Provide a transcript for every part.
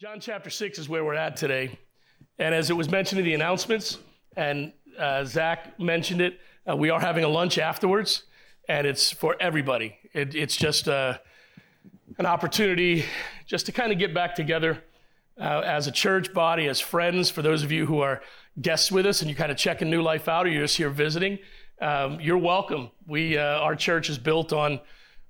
John chapter 6 is where we're at today. And as it was mentioned in the announcements, and uh, Zach mentioned it, uh, we are having a lunch afterwards, and it's for everybody. It, it's just uh, an opportunity just to kind of get back together uh, as a church body, as friends. For those of you who are guests with us and you're kind of checking New Life out, or you're just here visiting, um, you're welcome. We, uh, our church is built on,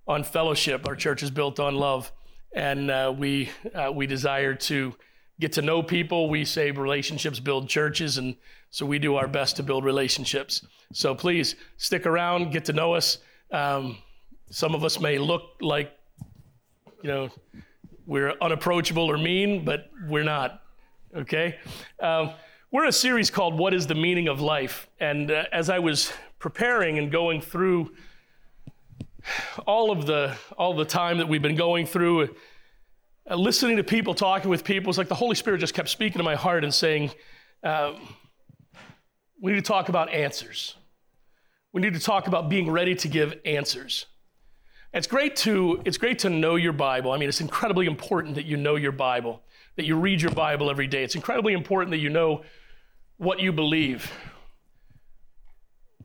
on fellowship. Our church is built on love and uh, we uh, we desire to get to know people. We say relationships build churches, and so we do our best to build relationships. So please stick around, get to know us. Um, some of us may look like, you know, we're unapproachable or mean, but we're not. Okay. Um, we're a series called "What Is the Meaning of Life?" And uh, as I was preparing and going through all of the all the time that we've been going through uh, listening to people talking with people it's like the holy spirit just kept speaking to my heart and saying um, we need to talk about answers. We need to talk about being ready to give answers. It's great to it's great to know your bible. I mean it's incredibly important that you know your bible that you read your bible every day. It's incredibly important that you know what you believe.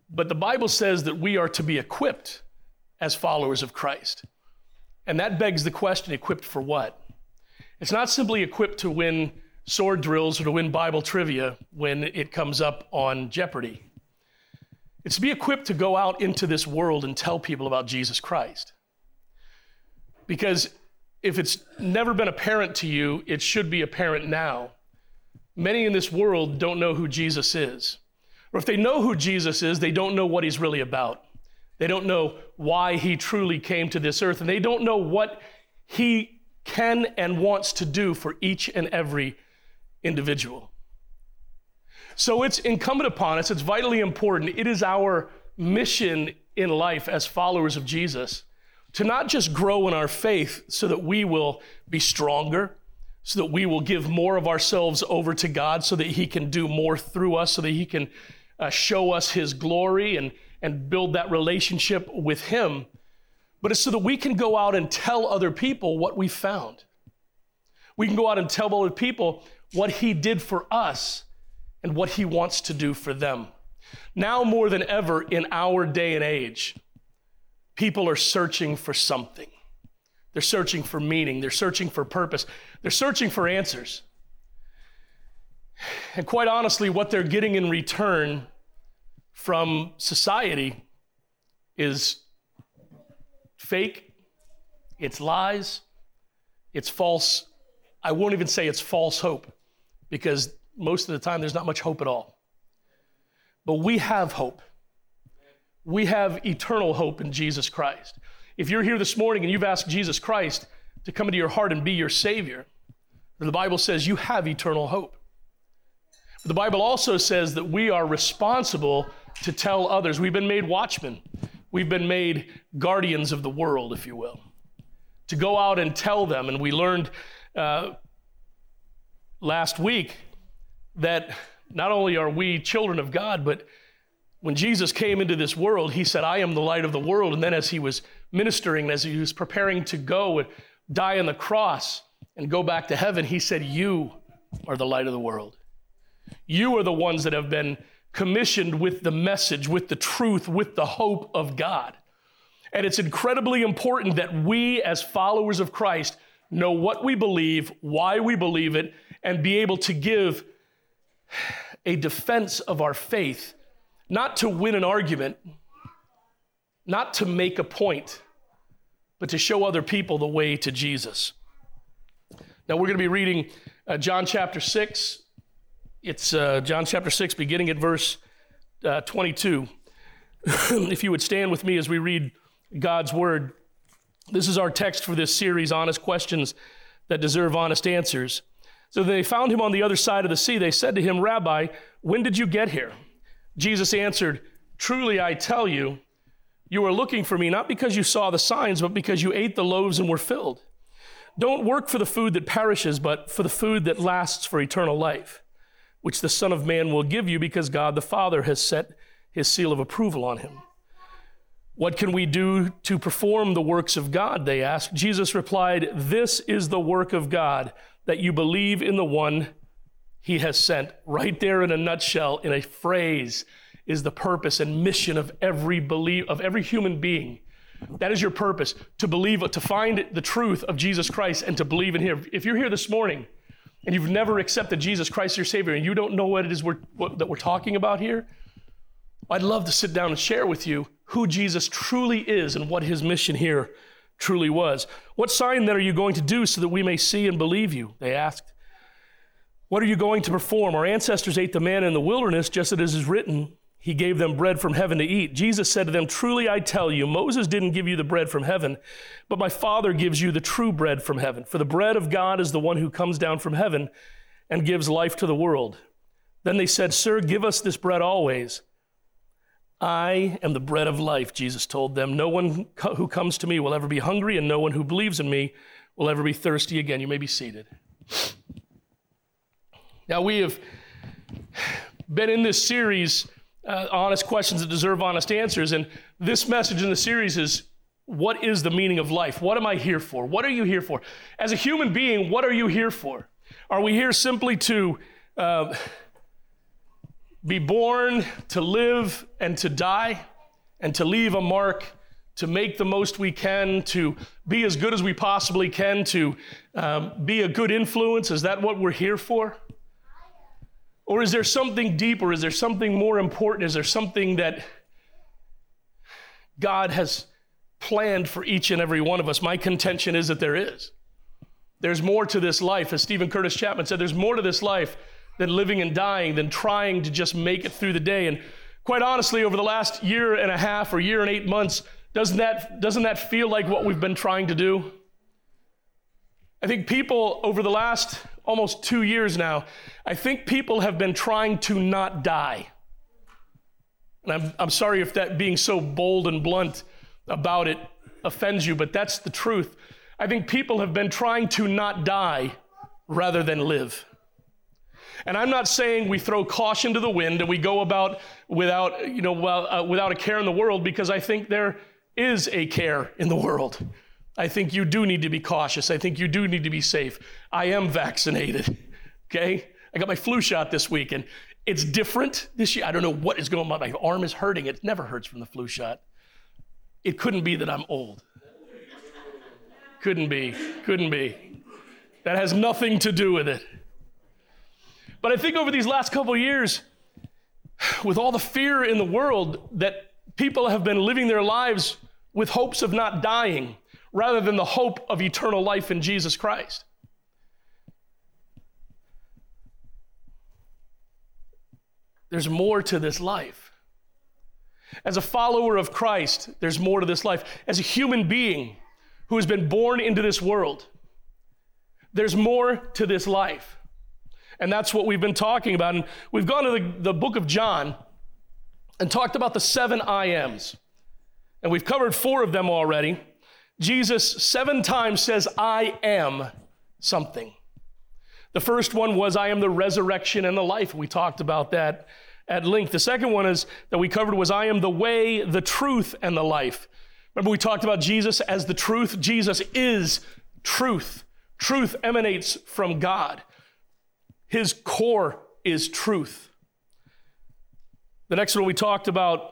But the bible says that we are to be equipped as followers of Christ. And that begs the question equipped for what? It's not simply equipped to win sword drills or to win Bible trivia when it comes up on Jeopardy. It's to be equipped to go out into this world and tell people about Jesus Christ. Because if it's never been apparent to you, it should be apparent now. Many in this world don't know who Jesus is. Or if they know who Jesus is, they don't know what he's really about. They don't know why he truly came to this earth, and they don't know what he can and wants to do for each and every individual. So it's incumbent upon us, it's vitally important. It is our mission in life as followers of Jesus to not just grow in our faith so that we will be stronger, so that we will give more of ourselves over to God, so that He can do more through us, so that He can uh, show us His glory and and build that relationship with Him, but it's so that we can go out and tell other people what we found. We can go out and tell other people what He did for us and what He wants to do for them. Now, more than ever in our day and age, people are searching for something. They're searching for meaning, they're searching for purpose, they're searching for answers. And quite honestly, what they're getting in return from society is fake, it's lies, it's false. I won't even say it's false hope because most of the time there's not much hope at all. But we have hope. We have eternal hope in Jesus Christ. If you're here this morning and you've asked Jesus Christ to come into your heart and be your Savior, the Bible says you have eternal hope. But the Bible also says that we are responsible to tell others. We've been made watchmen, we've been made guardians of the world, if you will, to go out and tell them. And we learned uh, last week that not only are we children of God, but when Jesus came into this world, he said, I am the light of the world. And then as he was ministering, as he was preparing to go and die on the cross and go back to heaven, he said, You are the light of the world. You are the ones that have been commissioned with the message, with the truth, with the hope of God. And it's incredibly important that we, as followers of Christ, know what we believe, why we believe it, and be able to give a defense of our faith, not to win an argument, not to make a point, but to show other people the way to Jesus. Now, we're going to be reading uh, John chapter 6, it's uh, John chapter 6, beginning at verse uh, 22. if you would stand with me as we read God's word. This is our text for this series, Honest Questions That Deserve Honest Answers. So they found him on the other side of the sea. They said to him, Rabbi, when did you get here? Jesus answered, Truly I tell you, you are looking for me not because you saw the signs, but because you ate the loaves and were filled. Don't work for the food that perishes, but for the food that lasts for eternal life which the Son of Man will give you because God the Father has set his seal of approval on him. What can we do to perform the works of God? They asked. Jesus replied, This is the work of God, that you believe in the one he has sent. Right there in a nutshell, in a phrase, is the purpose and mission of every believe of every human being. That is your purpose to believe, to find the truth of Jesus Christ and to believe in Him. If you're here this morning and you've never accepted Jesus Christ your Savior and you don't know what it is we're, what, that we're talking about here, I'd love to sit down and share with you who Jesus truly is and what His mission here truly was. What sign then are you going to do so that we may see and believe you? They asked. What are you going to perform? Our ancestors ate the manna in the wilderness, just as it is written, He gave them bread from heaven to eat. Jesus said to them, Truly I tell you, Moses didn't give you the bread from heaven, but my Father gives you the true bread from heaven. For the bread of God is the one who comes down from heaven and gives life to the world. Then they said, Sir, give us this bread always. I am the bread of life, Jesus told them. No one who comes to me will ever be hungry, and no one who believes in me will ever be thirsty again. You may be seated. Now, we have been in this series, uh, Honest Questions That Deserve Honest Answers, and this message in the series is what is the meaning of life? What am I here for? What are you here for? As a human being, what are you here for? Are we here simply to uh, be born, to live, and to die, and to leave a mark, to make the most we can, to be as good as we possibly can, to um, be a good influence? Is that what we're here for? Or is there something deeper? Is there something more important? Is there something that God has planned for each and every one of us? My contention is that there is. There's more to this life. As Steven Curtis Chapman said, there's more to this life than living and dying, than trying to just make it through the day. And quite honestly, over the last year and a half or year and eight months, doesn't that, doesn't that feel like what we've been trying to do? I think people over the last almost two years now, I think people have been trying to not die. And I'm, I'm sorry if that being so bold and blunt about it offends you, but that's the truth. I think people have been trying to not die rather than live. And I'm not saying we throw caution to the wind and we go about without, you know, well, uh, without a care in the world because I think there is a care in the world. I think you do need to be cautious. I think you do need to be safe. I am vaccinated, okay? I got my flu shot this week and it's different this year. I don't know what is going on. My arm is hurting. It never hurts from the flu shot. It couldn't be that I'm old. Couldn't be. Couldn't be. That has nothing to do with it. But I think over these last couple years, with all the fear in the world, that people have been living their lives with hopes of not dying rather than the hope of eternal life in Jesus Christ. There's more to this life. As a follower of Christ, there's more to this life. As a human being who has been born into this world, there's more to this life. And that's what we've been talking about. And we've gone to the, the book of John and talked about the seven I ams. And we've covered four of them already. Jesus seven times says, I am something. The first one was, I am the resurrection and the life. We talked about that at length. The second one is that we covered was, I am the way, the truth, and the life. Remember, we talked about Jesus as the truth. Jesus is truth. Truth emanates from God, His core is truth. The next one we talked about,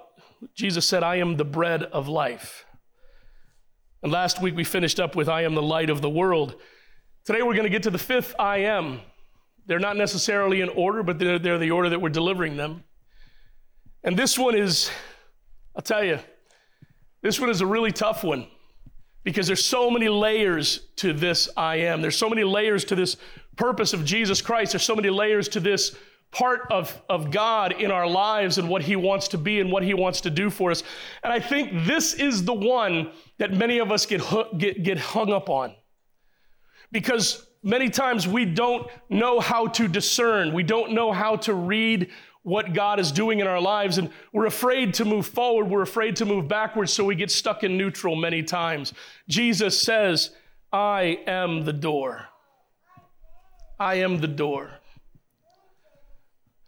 Jesus said, I am the bread of life. And last week we finished up with I am the light of the world. Today we're going to get to the fifth I am. They're not necessarily in order, but they're, they're the order that we're delivering them. And this one is, I'll tell you, this one is a really tough one because there's so many layers to this I am. There's so many layers to this purpose of Jesus Christ. There's so many layers to this part of, of God in our lives and what He wants to be and what He wants to do for us. And I think this is the one that many of us get, get, get hung up on. Because many times we don't know how to discern, we don't know how to read what God is doing in our lives, and we're afraid to move forward, we're afraid to move backwards, so we get stuck in neutral many times. Jesus says, I am the door. I am the door.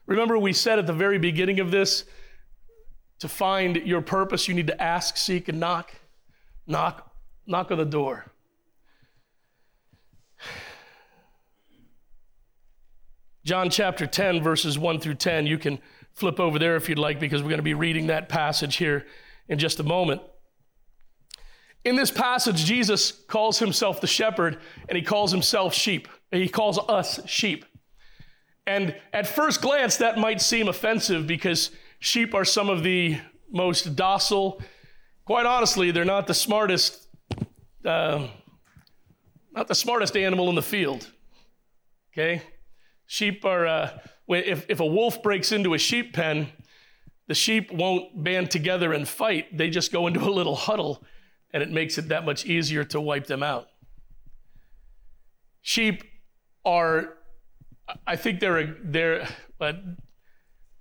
Remember, we said at the very beginning of this to find your purpose, you need to ask, seek, and knock. Knock, knock on the door. John chapter 10, verses 1 through 10. You can flip over there if you'd like, because we're going to be reading that passage here in just a moment. In this passage, Jesus calls himself the shepherd and he calls himself sheep. He calls us sheep. And at first glance, that might seem offensive because sheep are some of the most docile. Quite honestly, they're not the smartest, uh, not the smartest animal in the field. Okay, sheep are. Uh, if if a wolf breaks into a sheep pen, the sheep won't band together and fight. They just go into a little huddle and it makes it that much easier to wipe them out. Sheep are, I think they're, they're, but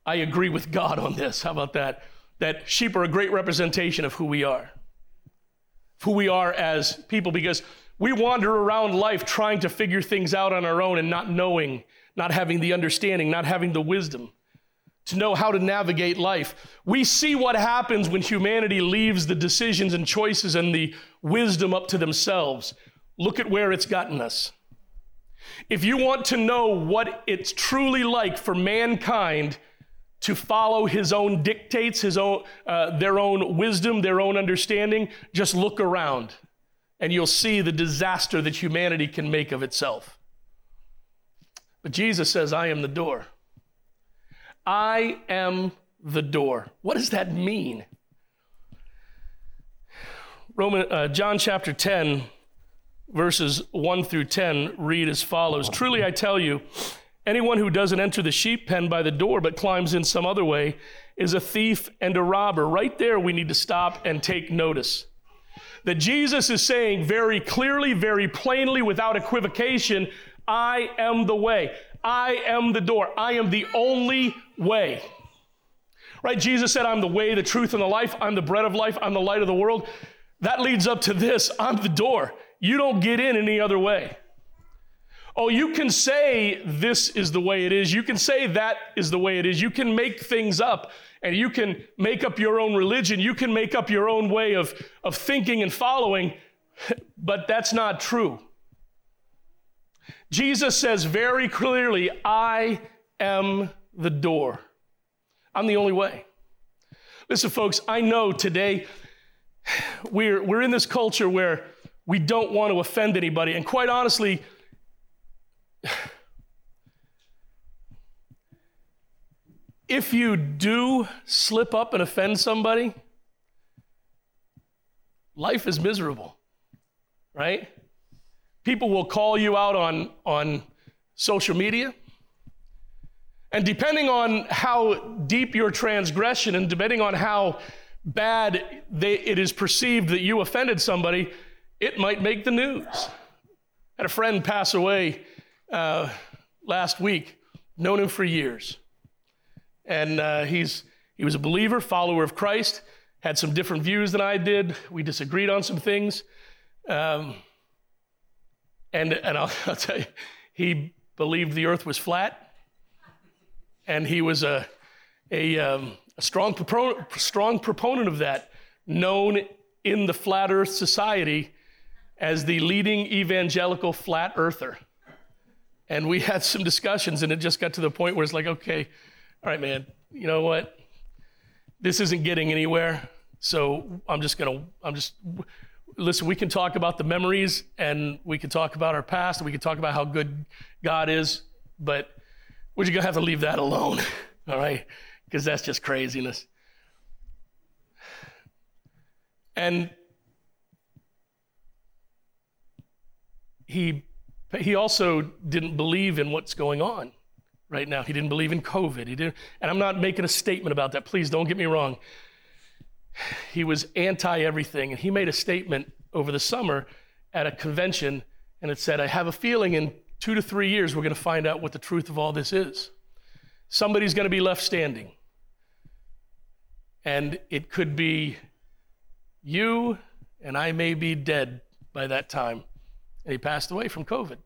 I agree with God on this. How about that? That sheep are a great representation of who we are, who we are as people, because we wander around life trying to figure things out on our own and not knowing, not having the understanding, not having the wisdom to know how to navigate life. We see what happens when humanity leaves the decisions and choices and the wisdom up to themselves. Look at where it's gotten us. If you want to know what it's truly like for mankind to follow his own dictates, his own, uh, their own wisdom, their own understanding, just look around and you'll see the disaster that humanity can make of itself. But Jesus says, I am the door. I am the door. What does that mean? Roman, uh, John chapter 10, verses 1 through 10 read as follows Truly I tell you, anyone who doesn't enter the sheep pen by the door but climbs in some other way is a thief and a robber. Right there, we need to stop and take notice. That Jesus is saying very clearly, very plainly, without equivocation, I am the way. I am the door. I am the only way. Right? Jesus said, I'm the way, the truth, and the life. I'm the bread of life. I'm the light of the world. That leads up to this I'm the door. You don't get in any other way. Oh, you can say this is the way it is. You can say that is the way it is. You can make things up and you can make up your own religion. You can make up your own way of, of thinking and following, but that's not true. Jesus says very clearly, I am the door. I'm the only way. Listen, folks, I know today we're, we're in this culture where we don't want to offend anybody. And quite honestly, if you do slip up and offend somebody, life is miserable, right? People will call you out on, on social media. And depending on how deep your transgression and depending on how bad they, it is perceived that you offended somebody, it might make the news. Had a friend pass away uh, last week, known him for years. And uh, he's, he was a believer, follower of Christ, had some different views than I did. We disagreed on some things. Um, and, and I'll, I'll tell you, he believed the earth was flat, and he was a, a, um, a strong, proponent, strong proponent of that, known in the flat earth society as the leading evangelical flat earther. And we had some discussions, and it just got to the point where it's like, okay, all right, man, you know what? This isn't getting anywhere. So I'm just going to, I'm just, listen, we can talk about the memories and we can talk about our past and we can talk about how good God is, but we're just going to have to leave that alone, all right? Because that's just craziness. And he, he also didn't believe in what's going on right now. He didn't believe in COVID. He didn't, and I'm not making a statement about that. Please don't get me wrong he was anti everything. And he made a statement over the summer at a convention, and it said, I have a feeling in two to three years we're going to find out what the truth of all this is. Somebody's going to be left standing. And it could be you, and I may be dead by that time. And he passed away from COVID.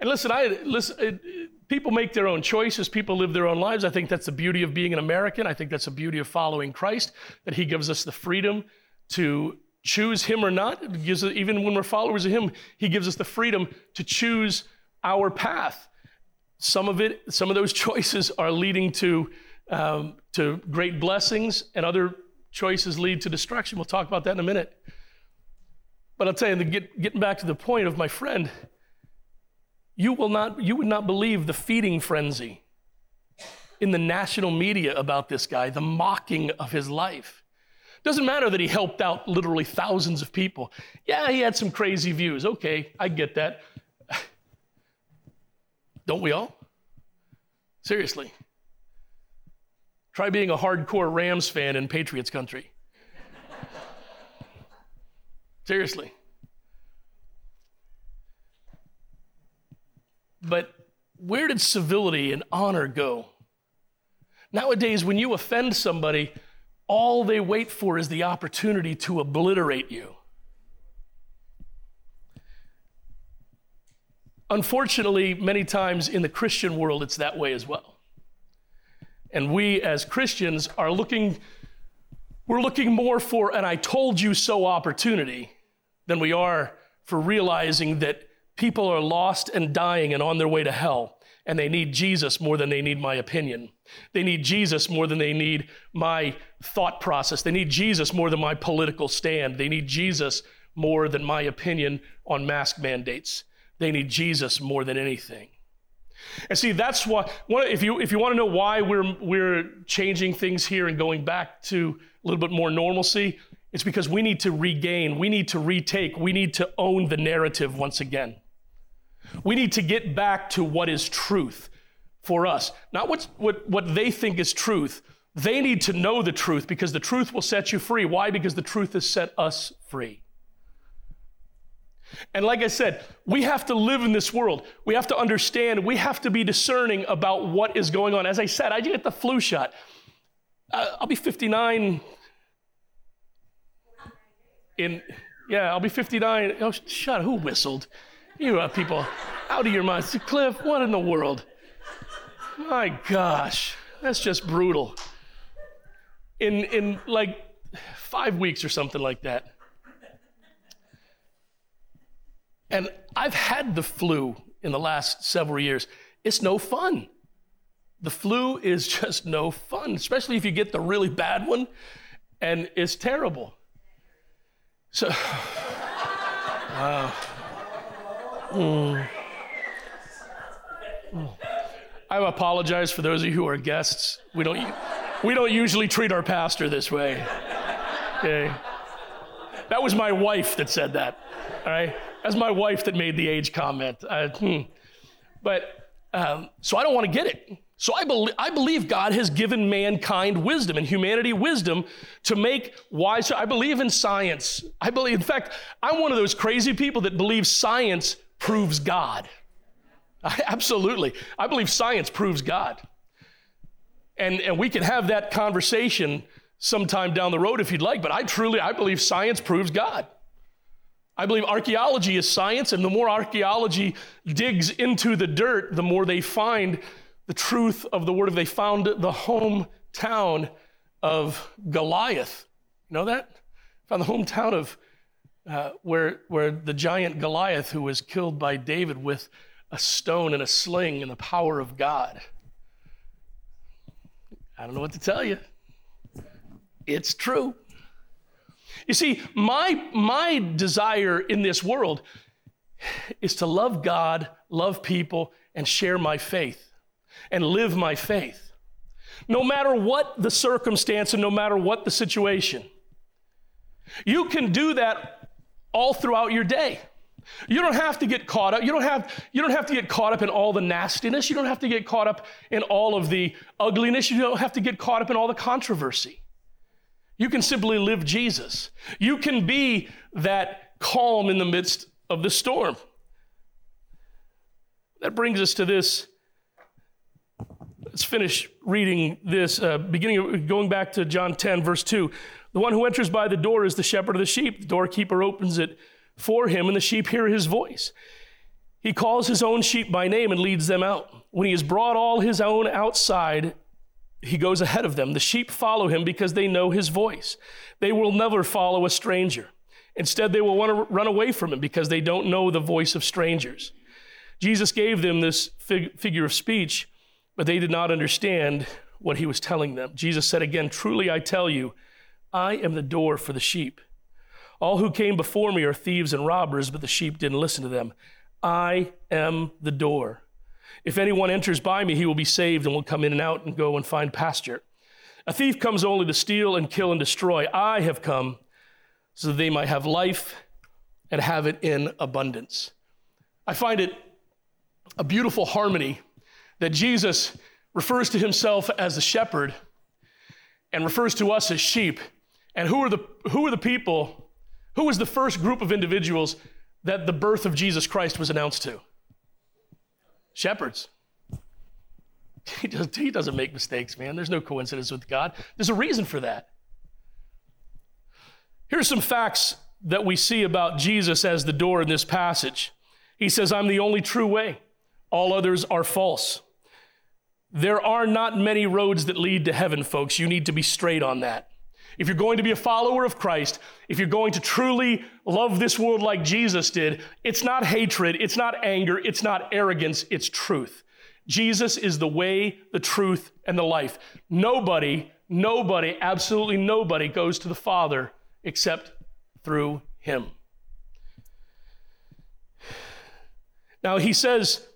And listen, I listen people make their own choices, people live their own lives. I think that's the beauty of being an American. I think that's the beauty of following Christ, that He gives us the freedom to choose Him or not. It gives even when we're followers of Him, He gives us the freedom to choose our path. some of it, some of those choices are leading to, um, to great blessings, and other choices lead to destruction. We'll talk about that in a minute. But I'll tell you, get, getting back to the point of my friend, you will not, you would not believe the feeding frenzy in the national media about this guy, the mocking of his life. Doesn't matter that he helped out literally thousands of people. Yeah, he had some crazy views. Okay, I get that. Don't we all? Seriously. Try being a hardcore Rams fan in Patriots country. Seriously. But where did civility and honor go? Nowadays, when you offend somebody, all they wait for is the opportunity to obliterate you. Unfortunately, many times in the Christian world, it's that way as well. And we as Christians are looking, we're looking more for an I told you so opportunity than we are for realizing that people are lost and dying and on their way to hell. And they need Jesus more than they need my opinion. They need Jesus more than they need my thought process. They need Jesus more than my political stand. They need Jesus more than my opinion on mask mandates. They need Jesus more than anything. And see, that's why, if you, if you want to know why we're, we're changing things here and going back to a little bit more normalcy, it's because we need to regain, we need to retake, we need to own the narrative once again. We need to get back to what is truth for us, not what's, what, what they think is truth. They need to know the truth because the truth will set you free. Why? Because the truth has set us free. And like I said, we have to live in this world. We have to understand. We have to be discerning about what is going on. As I said, I get the flu shot. Uh, I'll be 59 in, yeah, I'll be 59. Oh, shut Who whistled? You are people out of your minds. Cliff, what in the world? My gosh, that's just brutal. In, in like five weeks or something like that. And I've had the flu in the last several years. It's no fun. The flu is just no fun, especially if you get the really bad one, and it's terrible. So, wow. Mm. I apologize for those of you who are guests. We don't, we don't usually treat our pastor this way. Okay. That was my wife that said that. All right. That's my wife that made the age comment. Uh, hmm. But um, so I don't want to get it. So I, be- I believe God has given mankind wisdom and humanity wisdom to make wise. I believe in science. I believe, in fact, I'm one of those crazy people that believe science proves God. I, absolutely. I believe science proves God. And, and we can have that conversation sometime down the road if you'd like, but I truly, I believe science proves God. I believe archaeology is science, and the more archaeology digs into the dirt, the more they find the truth of the word of they found the hometown of Goliath. You know that? Found the hometown of uh, where, where the giant Goliath, who was killed by David with a stone and a sling and the power of God. I don't know what to tell you. It's true. You see, my, my desire in this world is to love God, love people, and share my faith and live my faith. No matter what the circumstance and no matter what the situation. You can do that all throughout your day. You don't have to get caught up. You don't have, you don't have to get caught up in all the nastiness. You don't have to get caught up in all of the ugliness. You don't have to get caught up in all the controversy. You can simply live Jesus. You can be that calm in the midst of the storm. That brings us to this. Let's finish reading this, uh, beginning of, going back to John 10, verse 2. The one who enters by the door is the shepherd of the sheep. The doorkeeper opens it for him, and the sheep hear his voice. He calls his own sheep by name and leads them out. When he has brought all his own outside, he goes ahead of them. The sheep follow him because they know his voice. They will never follow a stranger. Instead, they will want to run away from him because they don't know the voice of strangers. Jesus gave them this fig- figure of speech, but they did not understand what he was telling them. Jesus said again, Truly I tell you, I am the door for the sheep. All who came before me are thieves and robbers, but the sheep didn't listen to them. I am the door. If anyone enters by me, he will be saved and will come in and out and go and find pasture. A thief comes only to steal and kill and destroy. I have come so that they might have life and have it in abundance. I find it a beautiful harmony that Jesus refers to himself as the shepherd and refers to us as sheep. And who are the, who are the people, who was the first group of individuals that the birth of Jesus Christ was announced to? Shepherds. He, does, he doesn't make mistakes, man. There's no coincidence with God. There's a reason for that. Here's some facts that we see about Jesus as the door in this passage. He says, I'm the only true way, all others are false. There are not many roads that lead to heaven, folks. You need to be straight on that. If you're going to be a follower of Christ, if you're going to truly love this world like Jesus did, it's not hatred, it's not anger, it's not arrogance, it's truth. Jesus is the way, the truth, and the life. Nobody, nobody, absolutely nobody goes to the Father except through him. Now, he says,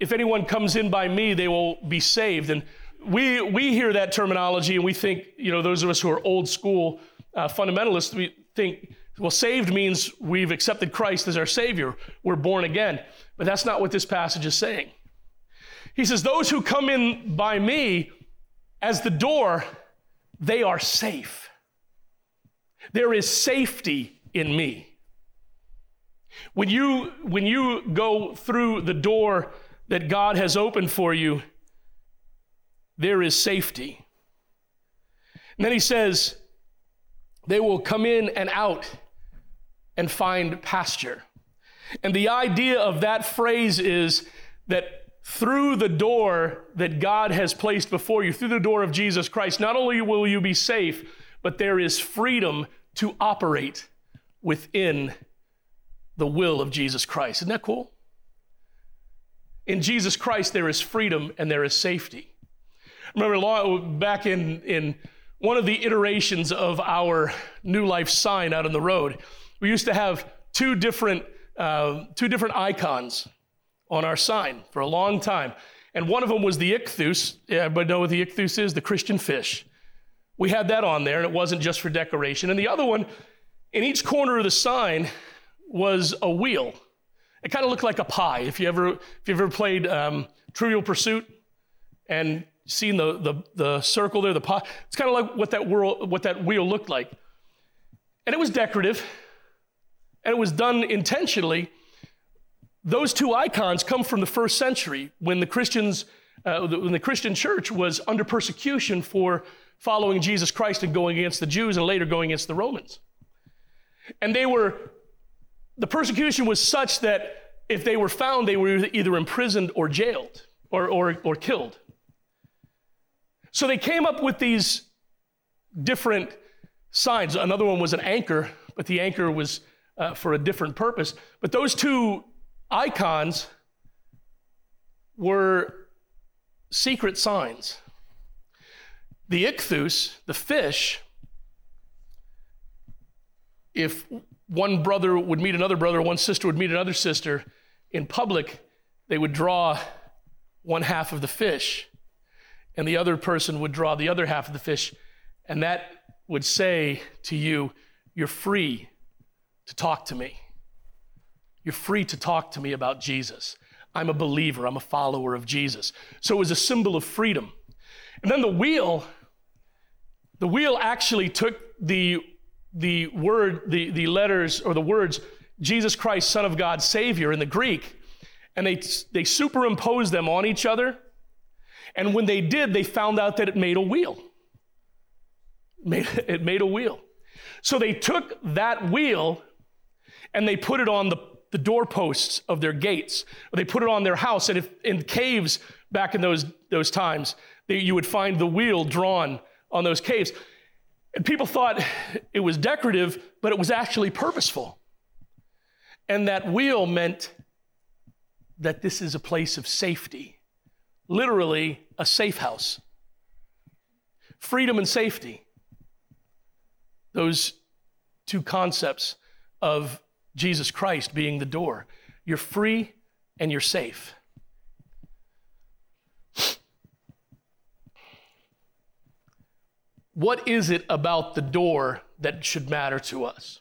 if anyone comes in by me, they will be saved. And we, we hear that terminology and we think, you know, those of us who are old school uh, fundamentalists, we think, well, saved means we've accepted Christ as our Savior. We're born again. But that's not what this passage is saying. He says, Those who come in by me as the door, they are safe. There is safety in me. When you, when you go through the door that God has opened for you, there is safety. And then he says, they will come in and out and find pasture. And the idea of that phrase is that through the door that God has placed before you, through the door of Jesus Christ, not only will you be safe, but there is freedom to operate within the will of Jesus Christ. Isn't that cool? In Jesus Christ, there is freedom and there is safety. Remember back in, in one of the iterations of our New Life sign out on the road, we used to have two different, uh, two different icons on our sign for a long time. And one of them was the ichthus. Everybody know what the ichthus is? The Christian fish. We had that on there, and it wasn't just for decoration. And the other one, in each corner of the sign, was a wheel. It kind of looked like a pie. If you ever, if you ever played um, Trivial Pursuit and seen the, the, the circle there, the pie, it's kind of like what that, world, what that wheel looked like. And it was decorative, and it was done intentionally. Those two icons come from the first century when the Christians, uh, when the Christian church was under persecution for following Jesus Christ and going against the Jews and later going against the Romans. And they were, the persecution was such that if they were found, they were either imprisoned or jailed or, or, or killed. So they came up with these different signs. Another one was an anchor, but the anchor was uh, for a different purpose. But those two icons were secret signs. The ichthus, the fish, if one brother would meet another brother, one sister would meet another sister in public, they would draw one half of the fish, and the other person would draw the other half of the fish, and that would say to you, You're free to talk to me. You're free to talk to me about Jesus. I'm a believer, I'm a follower of Jesus. So it was a symbol of freedom. And then the wheel the wheel actually took the, the word, the, the letters or the words, Jesus Christ, Son of God, Savior in the Greek, and they, they superimposed them on each other. And when they did, they found out that it made a wheel. It made, it made a wheel. So they took that wheel and they put it on the, the doorposts of their gates. They put it on their house. And if in caves back in those, those times, they, you would find the wheel drawn on those caves. And people thought it was decorative, but it was actually purposeful. And that wheel meant that this is a place of safety, literally, a safe house. Freedom and safety. Those two concepts of Jesus Christ being the door. You're free and you're safe. What is it about the door that should matter to us?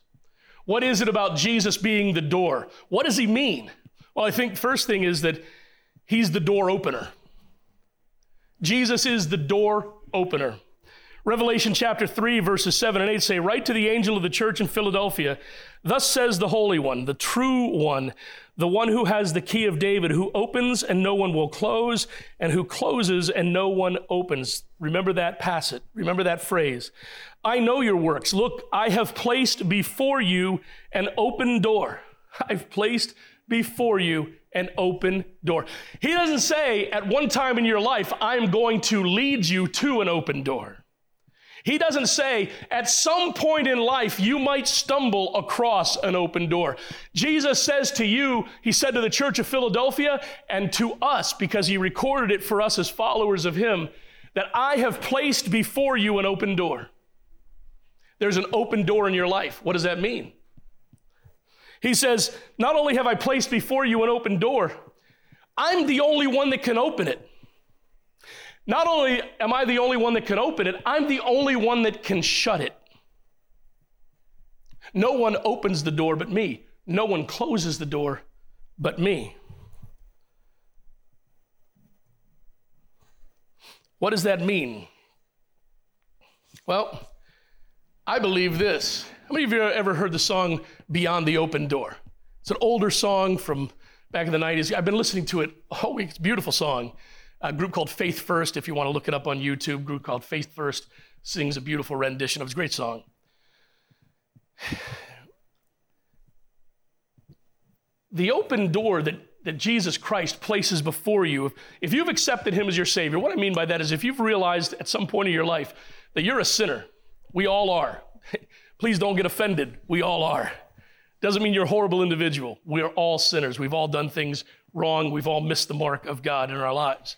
What is it about Jesus being the door? What does he mean? Well, I think first thing is that he's the door opener. Jesus is the door opener. Revelation chapter 3, verses 7 and 8 say, Write to the angel of the church in Philadelphia, Thus says the Holy One, the true one, the one who has the key of David, who opens and no one will close, and who closes and no one opens. Remember that passage. Remember that phrase. I know your works. Look, I have placed before you an open door. I've placed before you an open door. He doesn't say at one time in your life, I'm going to lead you to an open door. He doesn't say, at some point in life, you might stumble across an open door. Jesus says to you, He said to the church of Philadelphia and to us, because He recorded it for us as followers of Him, that I have placed before you an open door. There's an open door in your life. What does that mean? He says, Not only have I placed before you an open door, I'm the only one that can open it. Not only am I the only one that can open it, I'm the only one that can shut it. No one opens the door but me. No one closes the door but me. What does that mean? Well, I believe this. How many of you ever heard the song Beyond the Open Door? It's an older song from back in the 90s. I've been listening to it all week. It's a beautiful song a group called Faith First, if you want to look it up on YouTube, group called Faith First sings a beautiful rendition. of was a great song. The open door that, that Jesus Christ places before you, if, if you've accepted him as your Savior, what I mean by that is if you've realized at some point in your life that you're a sinner, we all are. Please don't get offended. We all are. Doesn't mean you're a horrible individual. We're all sinners. We've all done things wrong. We've all missed the mark of God in our lives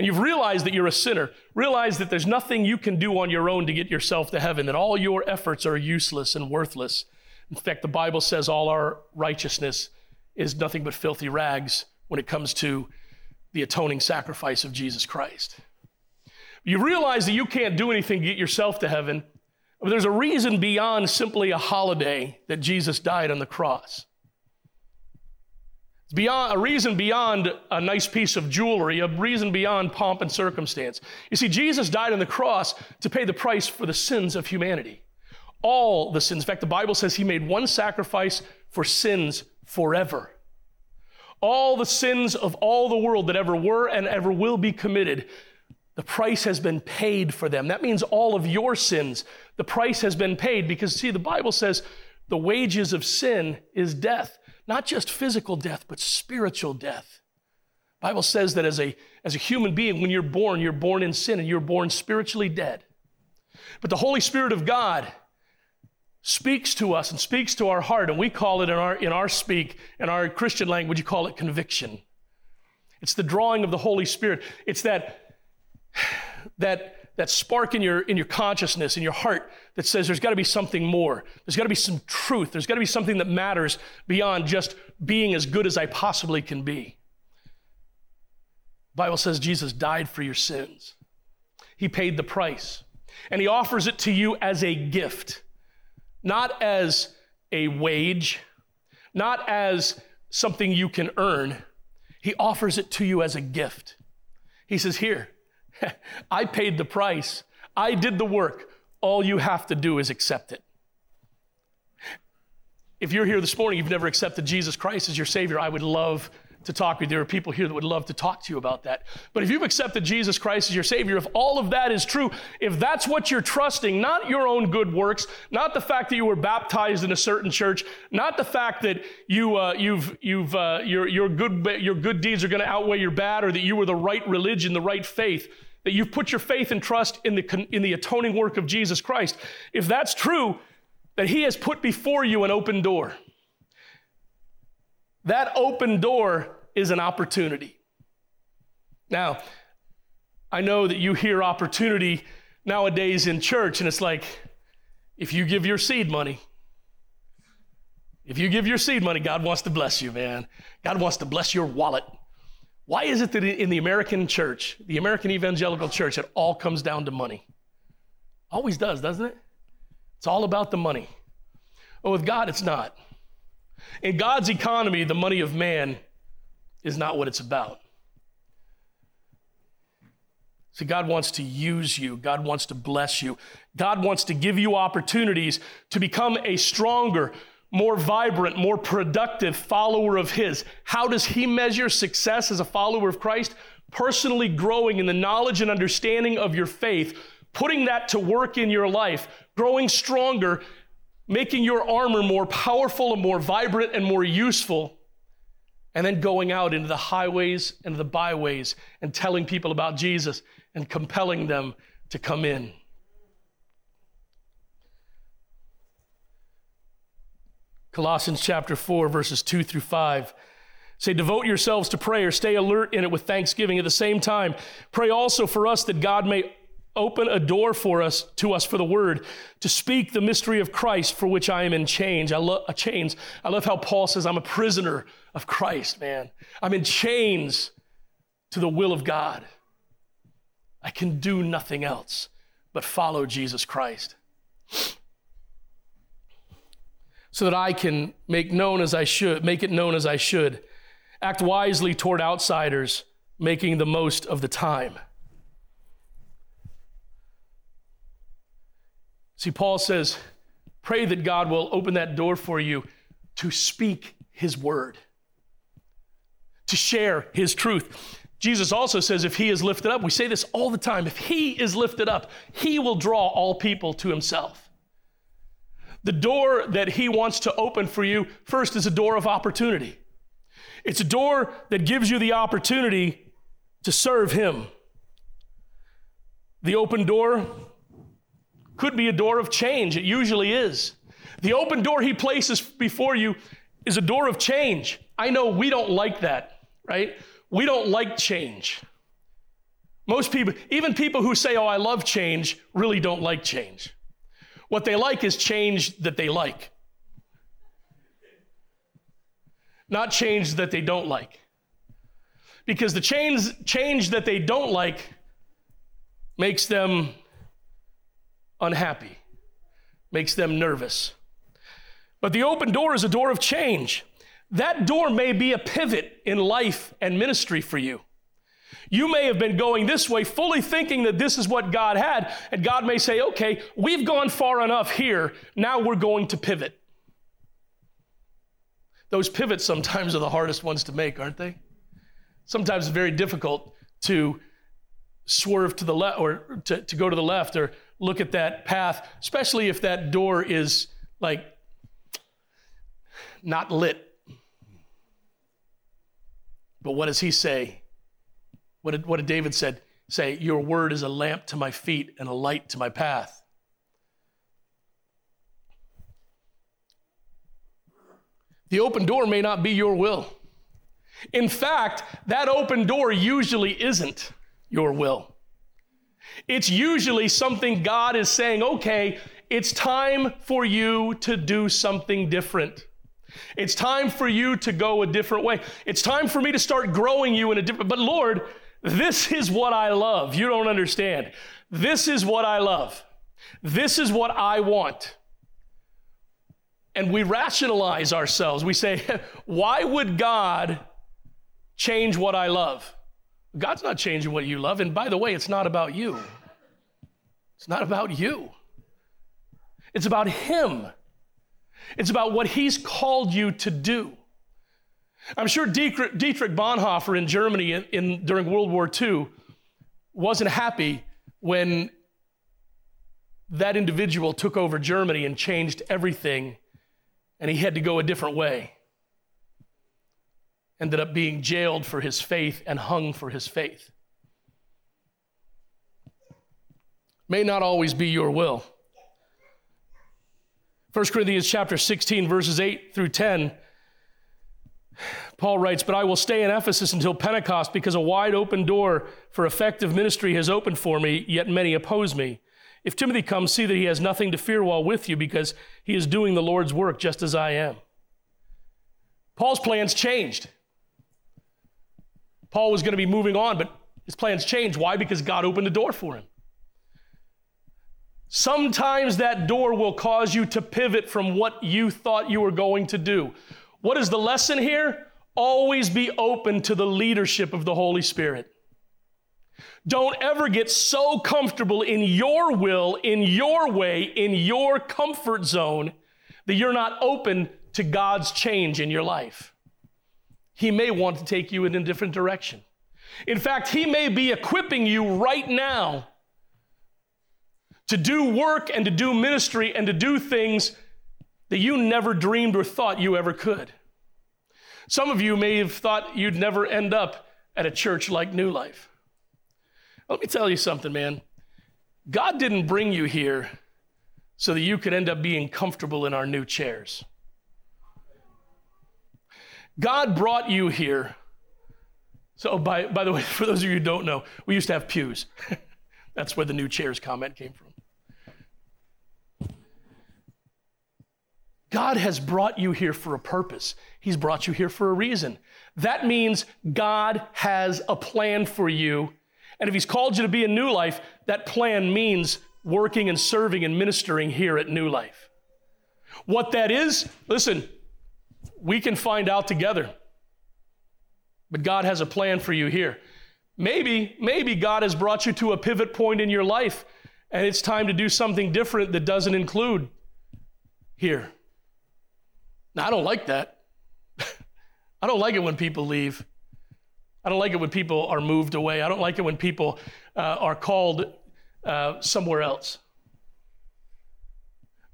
and you've realized that you're a sinner, realize that there's nothing you can do on your own to get yourself to heaven, that all your efforts are useless and worthless. In fact, the Bible says all our righteousness is nothing but filthy rags when it comes to the atoning sacrifice of Jesus Christ. You realize that you can't do anything to get yourself to heaven, but there's a reason beyond simply a holiday that Jesus died on the cross. It's beyond, a reason beyond a nice piece of jewelry, a reason beyond pomp and circumstance. You see, Jesus died on the cross to pay the price for the sins of humanity. All the sins. In fact, the Bible says he made one sacrifice for sins forever. All the sins of all the world that ever were and ever will be committed, the price has been paid for them. That means all of your sins, the price has been paid because, see, the Bible says the wages of sin is death. Not just physical death, but spiritual death. Bible says that as a, as a human being, when you're born, you're born in sin and you're born spiritually dead. But the Holy Spirit of God speaks to us and speaks to our heart, and we call it in our, in our speak, in our Christian language, you call it conviction. It's the drawing of the Holy Spirit. It's that, that that spark in your, in your consciousness, in your heart, that says there's got to be something more. There's got to be some truth. There's got to be something that matters beyond just being as good as I possibly can be. Bible says Jesus died for your sins. He paid the price. And he offers it to you as a gift, not as a wage, not as something you can earn. He offers it to you as a gift. He says, Here, I paid the price. I did the work. All you have to do is accept it. If you're here this morning, you've never accepted Jesus Christ as your Savior, I would love to talk with you. There are people here that would love to talk to you about that. But if you've accepted Jesus Christ as your Savior, if all of that is true, if that's what you're trusting, not your own good works, not the fact that you were baptized in a certain church, not the fact that you, uh, you've, you've, uh, your, your, good, your good deeds are going to outweigh your bad, or that you were the right religion, the right faith, that you've put your faith and trust in the, in the atoning work of Jesus Christ, if that's true, that He has put before you an open door. That open door is an opportunity. Now, I know that you hear opportunity nowadays in church, and it's like, if you give your seed money, if you give your seed money, God wants to bless you, man. God wants to bless your wallet. Why is it that in the American church, the American evangelical church, it all comes down to money? Always does, doesn't it? It's all about the money. But with God, it's not. In God's economy, the money of man is not what it's about. See, God wants to use you. God wants to bless you. God wants to give you opportunities to become a stronger, more vibrant, more productive follower of His. How does He measure success as a follower of Christ? Personally growing in the knowledge and understanding of your faith, putting that to work in your life, growing stronger, making your armor more powerful and more vibrant and more useful, and then going out into the highways and the byways and telling people about Jesus and compelling them to come in. Colossians chapter 4, verses 2 through 5 say, Devote yourselves to prayer, stay alert in it with thanksgiving. At the same time, pray also for us that God may open a door for us to us for the word to speak the mystery of Christ for which I am in chains. I love chains. I love how Paul says I'm a prisoner of Christ, man. I'm in chains to the will of God. I can do nothing else but follow Jesus Christ. So that I can make known as I should, make it known as I should. Act wisely toward outsiders, making the most of the time. See, Paul says, pray that God will open that door for you to speak his word, to share his truth. Jesus also says, if he is lifted up, we say this all the time, if he is lifted up, he will draw all people to himself. The door that he wants to open for you first is a door of opportunity. It's a door that gives you the opportunity to serve him. The open door could be a door of change. It usually is. The open door he places before you is a door of change. I know we don't like that, right? We don't like change. Most people, even people who say, Oh, I love change, really don't like change. What they like is change that they like, not change that they don't like. Because the change, change that they don't like makes them unhappy, makes them nervous. But the open door is a door of change. That door may be a pivot in life and ministry for you. You may have been going this way, fully thinking that this is what God had, and God may say, okay, we've gone far enough here, now we're going to pivot. Those pivots sometimes are the hardest ones to make, aren't they? Sometimes it's very difficult to swerve to the left or to, to go to the left or look at that path, especially if that door is like not lit. But what does he say? What did, what did David said? Say, Your word is a lamp to my feet and a light to my path. The open door may not be your will. In fact, that open door usually isn't your will. It's usually something God is saying, okay, it's time for you to do something different. It's time for you to go a different way. It's time for me to start growing you in a different, but Lord, this is what I love. You don't understand. This is what I love. This is what I want. And we rationalize ourselves. We say, why would God change what I love? God's not changing what you love. And by the way, it's not about you. It's not about you. It's about Him. It's about what He's called you to do. I'm sure Dietrich, Bonhoeffer in Germany in, in, during World War II wasn't happy when that individual took over Germany and changed everything, and he had to go a different way. Ended up being jailed for his faith and hung for his faith. May not always be your will. 1 Corinthians chapter 16, verses 8 through 10 Paul writes, But I will stay in Ephesus until Pentecost because a wide open door for effective ministry has opened for me, yet many oppose me. If Timothy comes, see that he has nothing to fear while with you because he is doing the Lord's work just as I am. Paul's plans changed. Paul was going to be moving on, but his plans changed. Why? Because God opened the door for him. Sometimes that door will cause you to pivot from what you thought you were going to do. What is the lesson here? Always be open to the leadership of the Holy Spirit. Don't ever get so comfortable in your will, in your way, in your comfort zone that you're not open to God's change in your life. He may want to take you in a different direction. In fact, He may be equipping you right now to do work and to do ministry and to do things that you never dreamed or thought you ever could. Some of you may have thought you'd never end up at a church like New Life. Let me tell you something, man. God didn't bring you here so that you could end up being comfortable in our new chairs. God brought you here. So, by, by the way, for those of you who don't know, we used to have pews. That's where the new chairs comment came from. God has brought you here for a purpose. He's brought you here for a reason. That means God has a plan for you and if He's called you to be in New Life, that plan means working and serving and ministering here at New Life. What that is, listen, we can find out together. But God has a plan for you here. Maybe, maybe God has brought you to a pivot point in your life and it's time to do something different that doesn't include here. Now, I don't like that. I don't like it when people leave. I don't like it when people are moved away. I don't like it when people uh, are called uh, somewhere else.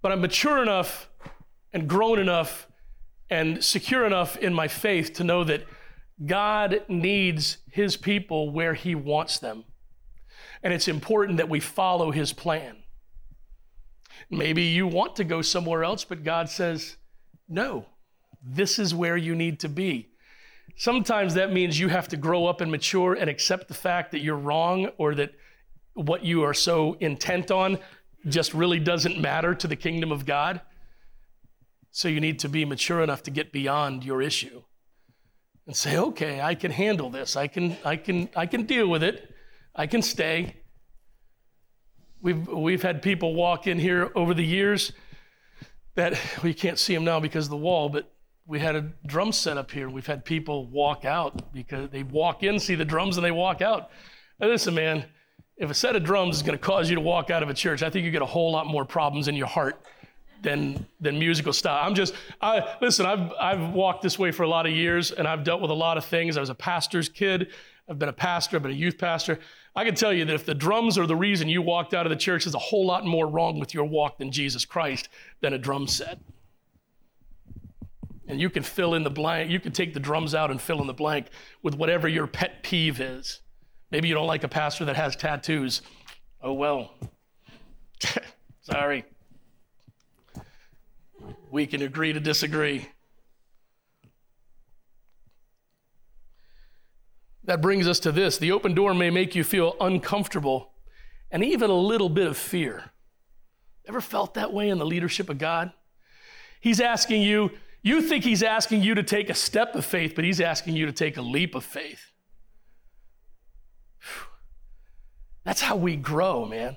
But I'm mature enough and grown enough and secure enough in my faith to know that God needs his people where he wants them. And it's important that we follow his plan. Maybe you want to go somewhere else, but God says, no, this is where you need to be. Sometimes that means you have to grow up and mature and accept the fact that you're wrong or that what you are so intent on just really doesn't matter to the kingdom of God. So you need to be mature enough to get beyond your issue and say, "Okay, I can handle this. I can I can I can deal with it. I can stay." We've we've had people walk in here over the years that we can't see them now because of the wall, but we had a drum set up here. We've had people walk out because they walk in, see the drums, and they walk out. Now, listen, man, if a set of drums is going to cause you to walk out of a church, I think you get a whole lot more problems in your heart than than musical style. I'm just, I listen. I've I've walked this way for a lot of years, and I've dealt with a lot of things. I was a pastor's kid. I've been a pastor. I've been a youth pastor. I can tell you that if the drums are the reason you walked out of the church, there's a whole lot more wrong with your walk than Jesus Christ than a drum set. And you can fill in the blank. You can take the drums out and fill in the blank with whatever your pet peeve is. Maybe you don't like a pastor that has tattoos. Oh, well. Sorry. We can agree to disagree. That brings us to this the open door may make you feel uncomfortable and even a little bit of fear. Ever felt that way in the leadership of God? He's asking you, you think he's asking you to take a step of faith, but he's asking you to take a leap of faith. That's how we grow, man.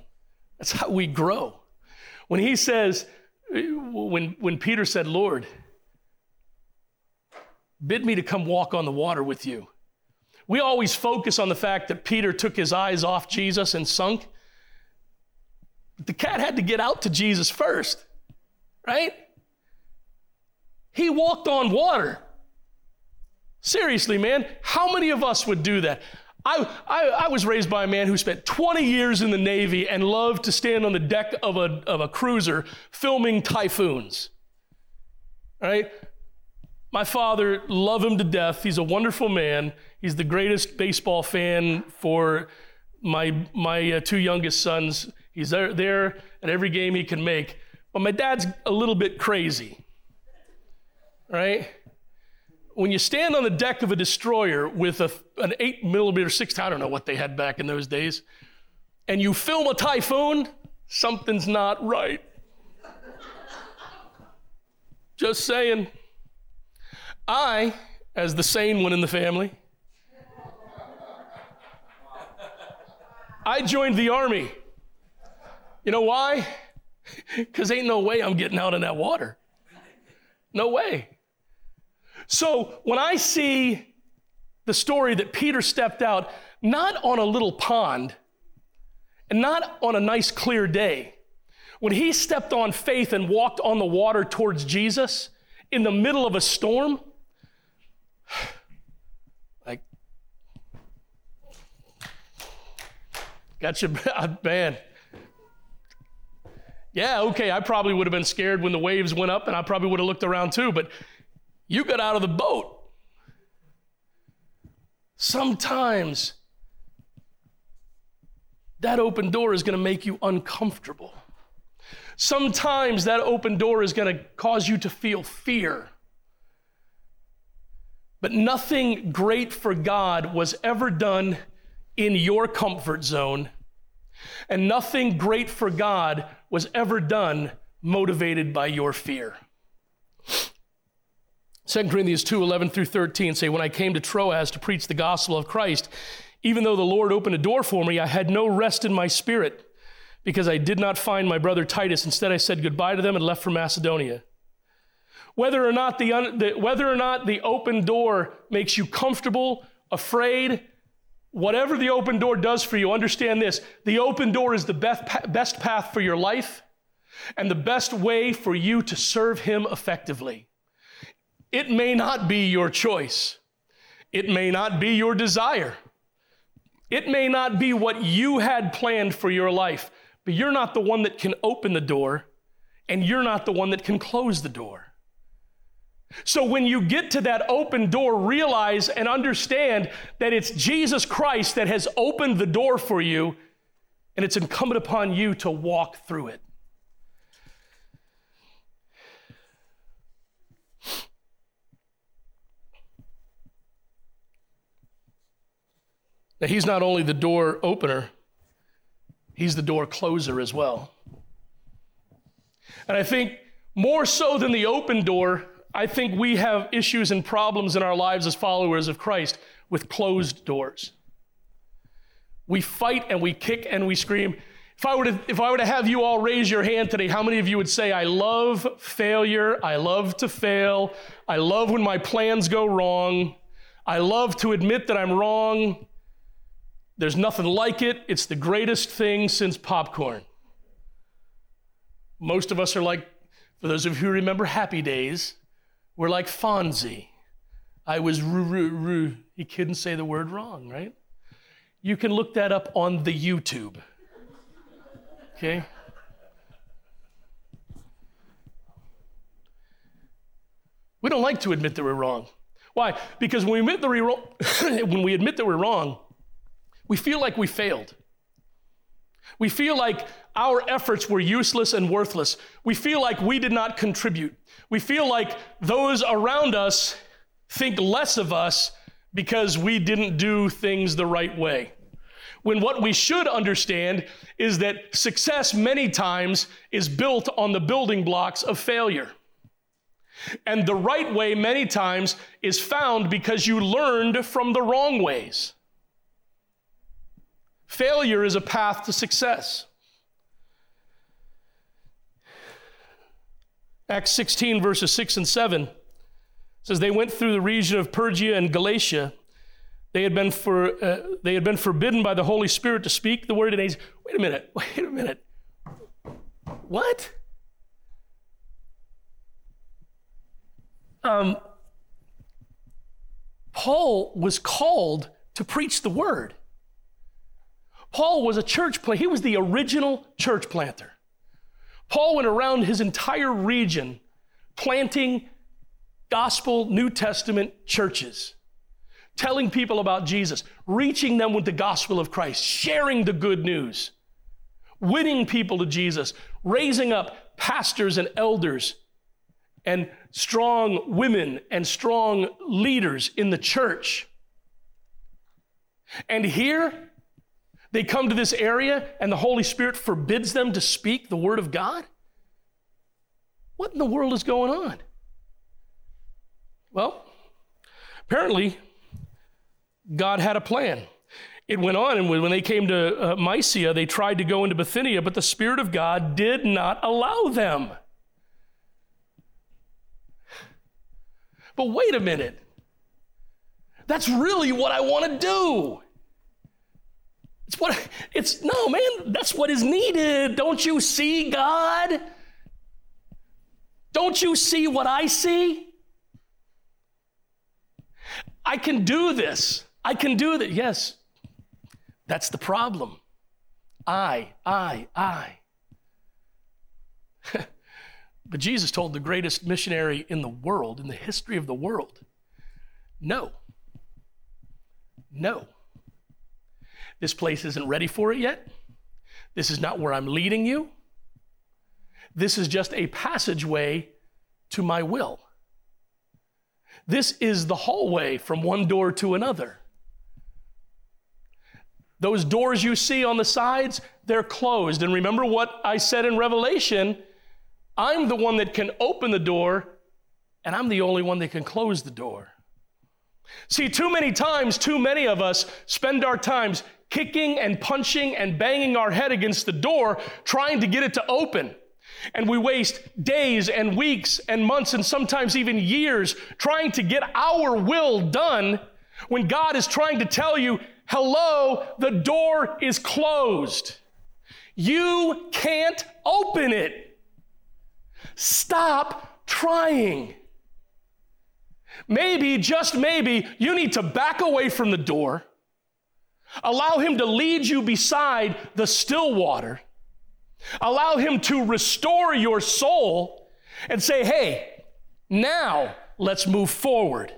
That's how we grow. When he says, when, when Peter said, Lord, bid me to come walk on the water with you. We always focus on the fact that Peter took his eyes off Jesus and sunk. The cat had to get out to Jesus first, right? He walked on water. Seriously, man, how many of us would do that? I, I, I, was raised by a man who spent 20 years in the Navy and loved to stand on the deck of a, of a cruiser filming typhoons. Right? My father, love him to death. He's a wonderful man. He's the greatest baseball fan for my, my uh, two youngest sons. He's there, there at every game he can make. But my dad's a little bit crazy right? when you stand on the deck of a destroyer with a, an eight millimeter six, I don't know what they had back in those days, and you film a typhoon, something's not right. Just saying. I, as the sane one in the family, I joined the army. You know why? Because ain't no way I'm getting out in that water. No way. So when I see the story that Peter stepped out, not on a little pond and not on a nice clear day, when he stepped on faith and walked on the water towards Jesus in the middle of a storm, got you, uh, man. Yeah, okay, I probably would have been scared when the waves went up and I probably would have looked around too, but you got out of the boat. Sometimes that open door is going to make you uncomfortable. Sometimes that open door is going to cause you to feel fear. But nothing great for God was ever done in your comfort zone, and nothing great for God was ever done motivated by your fear. 2 Corinthians 2 11 through 13 say, When I came to Troas to preach the gospel of Christ, even though the Lord opened a door for me, I had no rest in my spirit because I did not find my brother Titus. Instead, I said goodbye to them and left for Macedonia. Whether or not the, un, the, whether or not the open door makes you comfortable, afraid, whatever the open door does for you, understand this the open door is the best, best path for your life and the best way for you to serve Him effectively. It may not be your choice, it may not be your desire, it may not be what you had planned for your life, but you're not the one that can open the door, and you're not the one that can close the door. So when you get to that open door, realize and understand that it's Jesus Christ that has opened the door for you, and it's incumbent upon you to walk through it. Now, he's not only the door opener, he's the door closer as well. And I think more so than the open door, I think we have issues and problems in our lives as followers of Christ with closed doors. We fight and we kick and we scream. If I, were to, if I were to have you all raise your hand today, how many of you would say, I love failure, I love to fail, I love when my plans go wrong, I love to admit that I'm wrong, there's nothing like it. It's the greatest thing since popcorn. Most of us are like, for those of you who remember Happy Days, we're like Fonzie. I was roo roo roo. He couldn't say the word wrong, right? You can look that up on the YouTube. Okay? We don't like to admit that we're wrong. Why? Because when we admit wrong, when we admit that we're wrong, we feel like we failed. We feel like our efforts were useless and worthless. We feel like we did not contribute. We feel like those around us think less of us because we didn't do things the right way. When what we should understand is that success many times is built on the building blocks of failure. And the right way many times is found because you learned from the wrong ways. Failure is a path to success. Acts 16, verses 6 and 7 says, They went through the region of Phrygia and Galatia. They had been, for, uh, they had been forbidden by the Holy Spirit to speak the word in Asia. Wait a minute, wait a minute. What? Um, Paul was called to preach the word. Paul was a church planter. He was the original church planter. Paul went around his entire region planting gospel New Testament churches, telling people about Jesus, reaching them with the gospel of Christ, sharing the good news, winning people to Jesus, raising up pastors and elders, and strong women and strong leaders in the church. And here, they come to this area and the Holy Spirit forbids them to speak the Word of God? What in the world is going on? Well, apparently, God had a plan. It went on, and when they came to uh, Mysia, they tried to go into Bithynia, but the Spirit of God did not allow them. But wait a minute. That's really what I want to do. It's what it's no man, that's what is needed. Don't you see God? Don't you see what I see? I can do this. I can do that. Yes. That's the problem. I, I, I. but Jesus told the greatest missionary in the world, in the history of the world, no. No. This place isn't ready for it yet. This is not where I'm leading you. This is just a passageway to my will. This is the hallway from one door to another. Those doors you see on the sides, they're closed. And remember what I said in Revelation I'm the one that can open the door, and I'm the only one that can close the door. See, too many times, too many of us spend our times kicking and punching and banging our head against the door, trying to get it to open. And we waste days and weeks and months and sometimes even years trying to get our will done when God is trying to tell you, hello, the door is closed. You can't open it. Stop trying. Maybe, just maybe, you need to back away from the door, allow Him to lead you beside the still water Allow Him to restore your soul and say, hey, now let's move forward.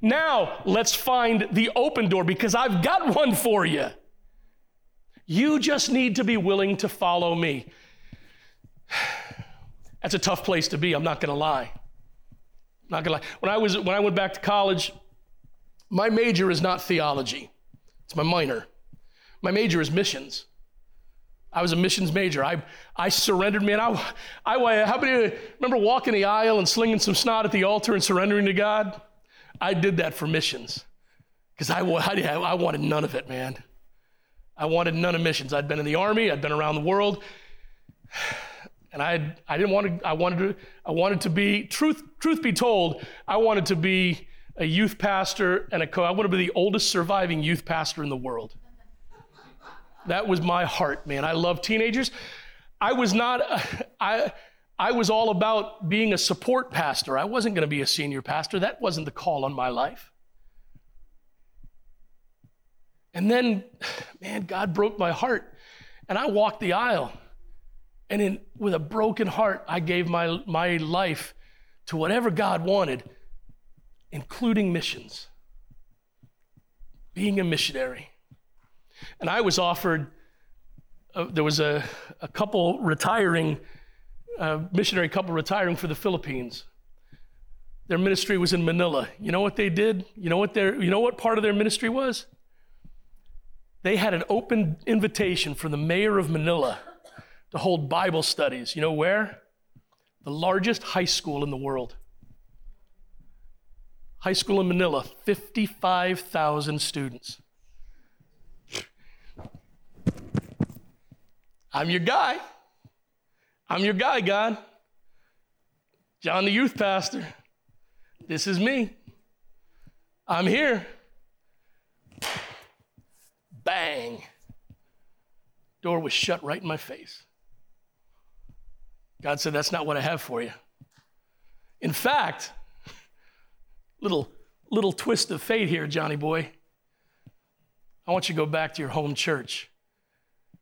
Now let's find the open door because I've got one for you. You just need to be willing to follow me. That's a tough place to be, I'm not gonna lie. I'm not gonna lie. When I, was, when I went back to college, my major is not theology, it's my minor. My major is missions. I was a missions major. I, I surrendered, man. I, I, how many remember walking the aisle and slinging some snot at the altar and surrendering to God? I did that for missions because I, I, I wanted none of it, man. I wanted none of missions. I'd been in the army, I'd been around the world, and I, I didn't want to. I wanted to. I wanted to be truth. Truth be told, I wanted to be a youth pastor and a co. I want to be the oldest surviving youth pastor in the world. That was my heart, man. I love teenagers. I was not, I, I was all about being a support pastor. I wasn't going to be a senior pastor. That wasn't the call on my life. And then, man, God broke my heart. And I walked the aisle. And in, with a broken heart, I gave my, my life to whatever God wanted, including missions, being a missionary. And I was offered, uh, there was a, a couple retiring, uh, missionary couple retiring for the Philippines. Their ministry was in Manila. You know what they did? You know what their, you know what part of their ministry was? They had an open invitation for the mayor of Manila to hold Bible studies. You know where? The largest high school in the world. High school in Manila, 55,000 students. I'm your guy. I'm your guy, God. John, the youth pastor. This is me. I'm here. Bang. Door was shut right in my face. God said, That's not what I have for you. In fact, little, little twist of fate here, Johnny boy. I want you to go back to your home church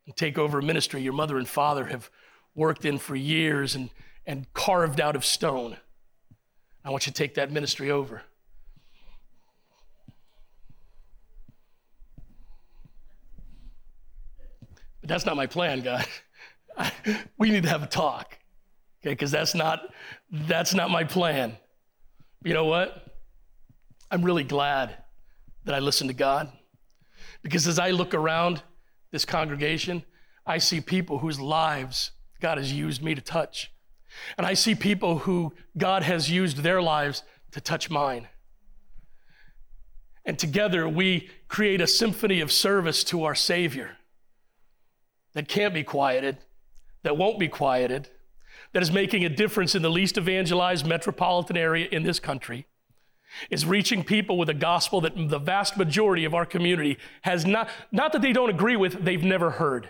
and take over a ministry your mother and father have worked in for years and, and carved out of stone. I want you to take that ministry over. But that's not my plan, God. we need to have a talk. Okay, because that's not that's not my plan. You know what? I'm really glad that I listened to God. Because as I look around this congregation, I see people whose lives God has used me to touch. And I see people who God has used their lives to touch mine. And together we create a symphony of service to our Savior that can't be quieted, that won't be quieted, that is making a difference in the least evangelized metropolitan area in this country, is reaching people with a gospel that the vast majority of our community has not, not that they don't agree with, they've never heard.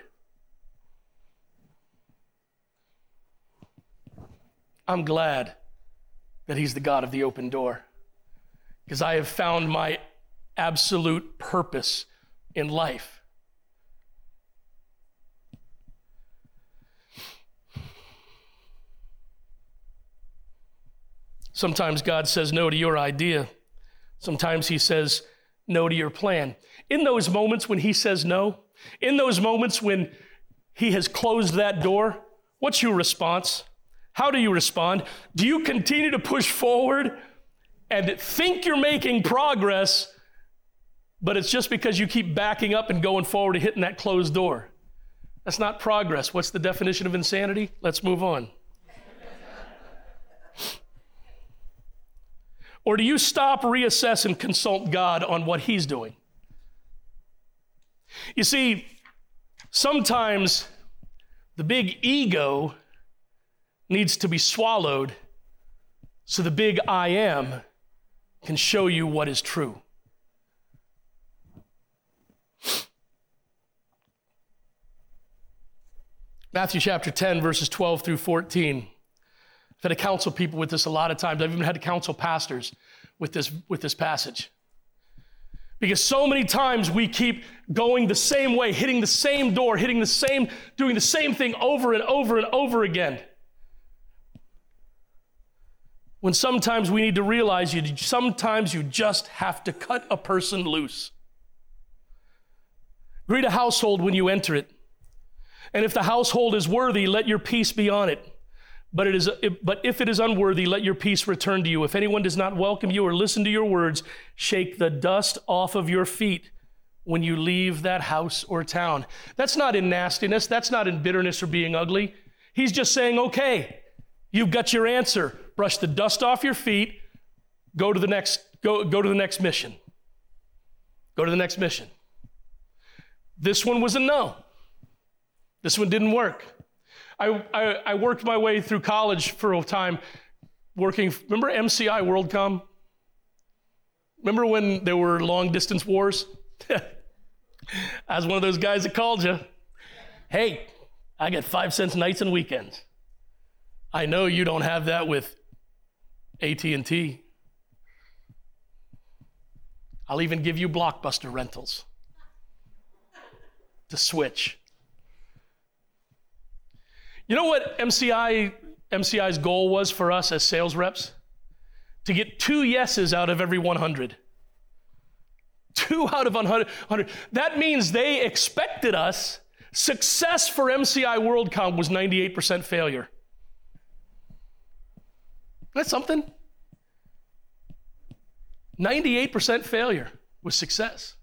I'm glad that He's the God of the open door because I have found my absolute purpose in life. Sometimes God says no to your idea. Sometimes He says no to your plan. In those moments when He says no, in those moments when He has closed that door, what's your response? How do you respond? Do you continue to push forward and think you're making progress, but it's just because you keep backing up and going forward and hitting that closed door? That's not progress. What's the definition of insanity? Let's move on. Or do you stop, reassess, and consult God on what He's doing? You see, sometimes the big ego needs to be swallowed so the big I am can show you what is true. Matthew chapter 10, verses 12 through 14. I've had to counsel people with this a lot of times. I've even had to counsel pastors with this, with this passage. Because so many times we keep going the same way, hitting the same door, hitting the same, doing the same thing over and over and over again when sometimes we need to realize you sometimes you just have to cut a person loose. Greet a household when you enter it. And if the household is worthy, let your peace be on it. But, it is, but if it is unworthy, let your peace return to you. If anyone does not welcome you or listen to your words, shake the dust off of your feet when you leave that house or town. That's not in nastiness. That's not in bitterness or being ugly. He's just saying, okay, you've got your answer brush the dust off your feet, go to the next, go, go to the next mission. Go to the next mission. This one was a no. This one didn't work. I, I, I worked my way through college for a time working, remember MCI WorldCom? Remember when there were long distance wars? I was one of those guys that called you. Hey, I get five cents nights and weekends. I know you don't have that with AT&T. I'll even give you Blockbuster rentals to switch. You know what MCI MCI's goal was for us as sales reps? To get two yeses out of every 100. Two out of 100. That means they expected us. Success for MCI WorldCom was 98% failure. That's something. 98% failure was success.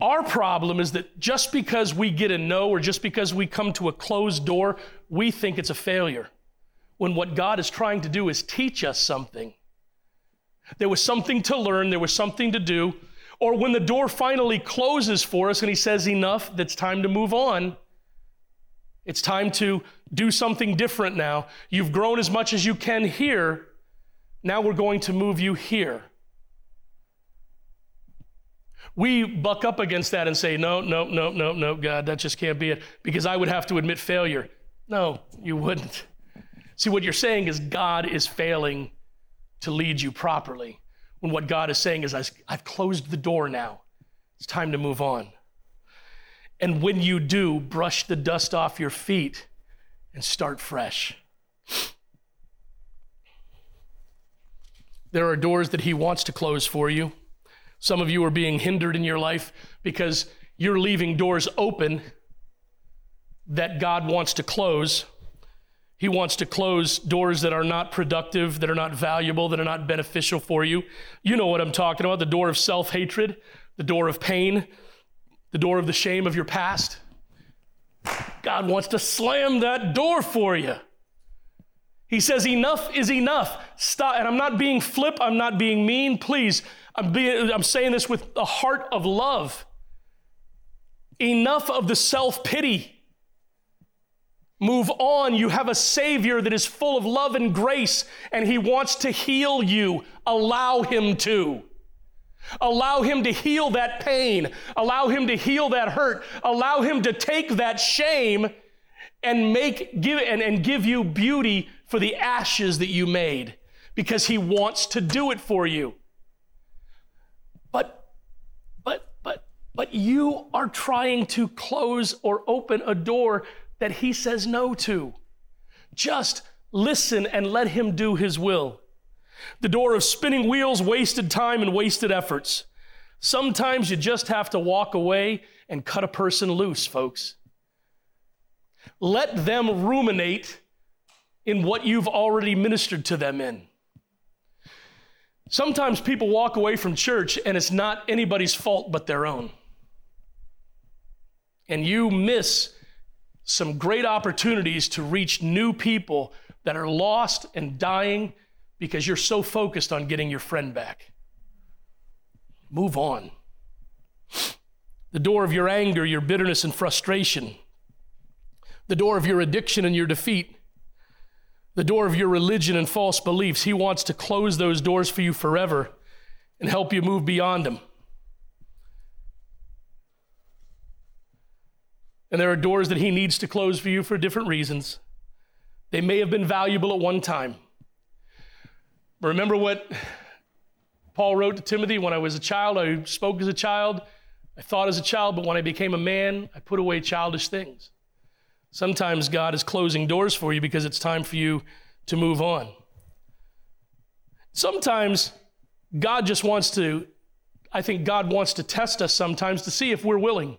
Our problem is that just because we get a no or just because we come to a closed door, we think it's a failure. When what God is trying to do is teach us something. There was something to learn, there was something to do. Or when the door finally closes for us and He says, enough, that's time to move on. It's time to do something different now. You've grown as much as you can here. Now we're going to move you here. We buck up against that and say, no, no, no, no, no, God, that just can't be it, because I would have to admit failure. No, you wouldn't. See, what you're saying is God is failing to lead you properly. When what God is saying is, I've closed the door now. It's time to move on. And when you do, brush the dust off your feet and start fresh. There are doors that He wants to close for you. Some of you are being hindered in your life because you're leaving doors open that God wants to close. He wants to close doors that are not productive, that are not valuable, that are not beneficial for you. You know what I'm talking about the door of self hatred, the door of pain, the door of the shame of your past. God wants to slam that door for you. He says, Enough is enough. Stop. And I'm not being flip, I'm not being mean. Please, I'm, being, I'm saying this with a heart of love. Enough of the self pity. Move on. You have a Savior that is full of love and grace, and He wants to heal you. Allow Him to. Allow Him to heal that pain. Allow Him to heal that hurt. Allow Him to take that shame and make give and, and give you beauty for the ashes that you made because He wants to do it for you. But, but, but, you are trying to close or open a door that He says no to. Just listen and let Him do His will. The door of spinning wheels, wasted time, and wasted efforts. Sometimes you just have to walk away and cut a person loose, folks. Let them ruminate in what you've already ministered to them in. Sometimes people walk away from church and it's not anybody's fault but their own. And you miss some great opportunities to reach new people that are lost and dying because you're so focused on getting your friend back. Move on. The door of your anger, your bitterness, and frustration, the door of your addiction and your defeat, the door of your religion and false beliefs. He wants to close those doors for you forever and help you move beyond them. And there are doors that He needs to close for you for different reasons. They may have been valuable at one time. Remember what Paul wrote to Timothy when I was a child, I spoke as a child, I thought as a child, but when I became a man, I put away childish things. Sometimes God is closing doors for you because it's time for you to move on. Sometimes God just wants to, I think God wants to test us sometimes to see if we're willing.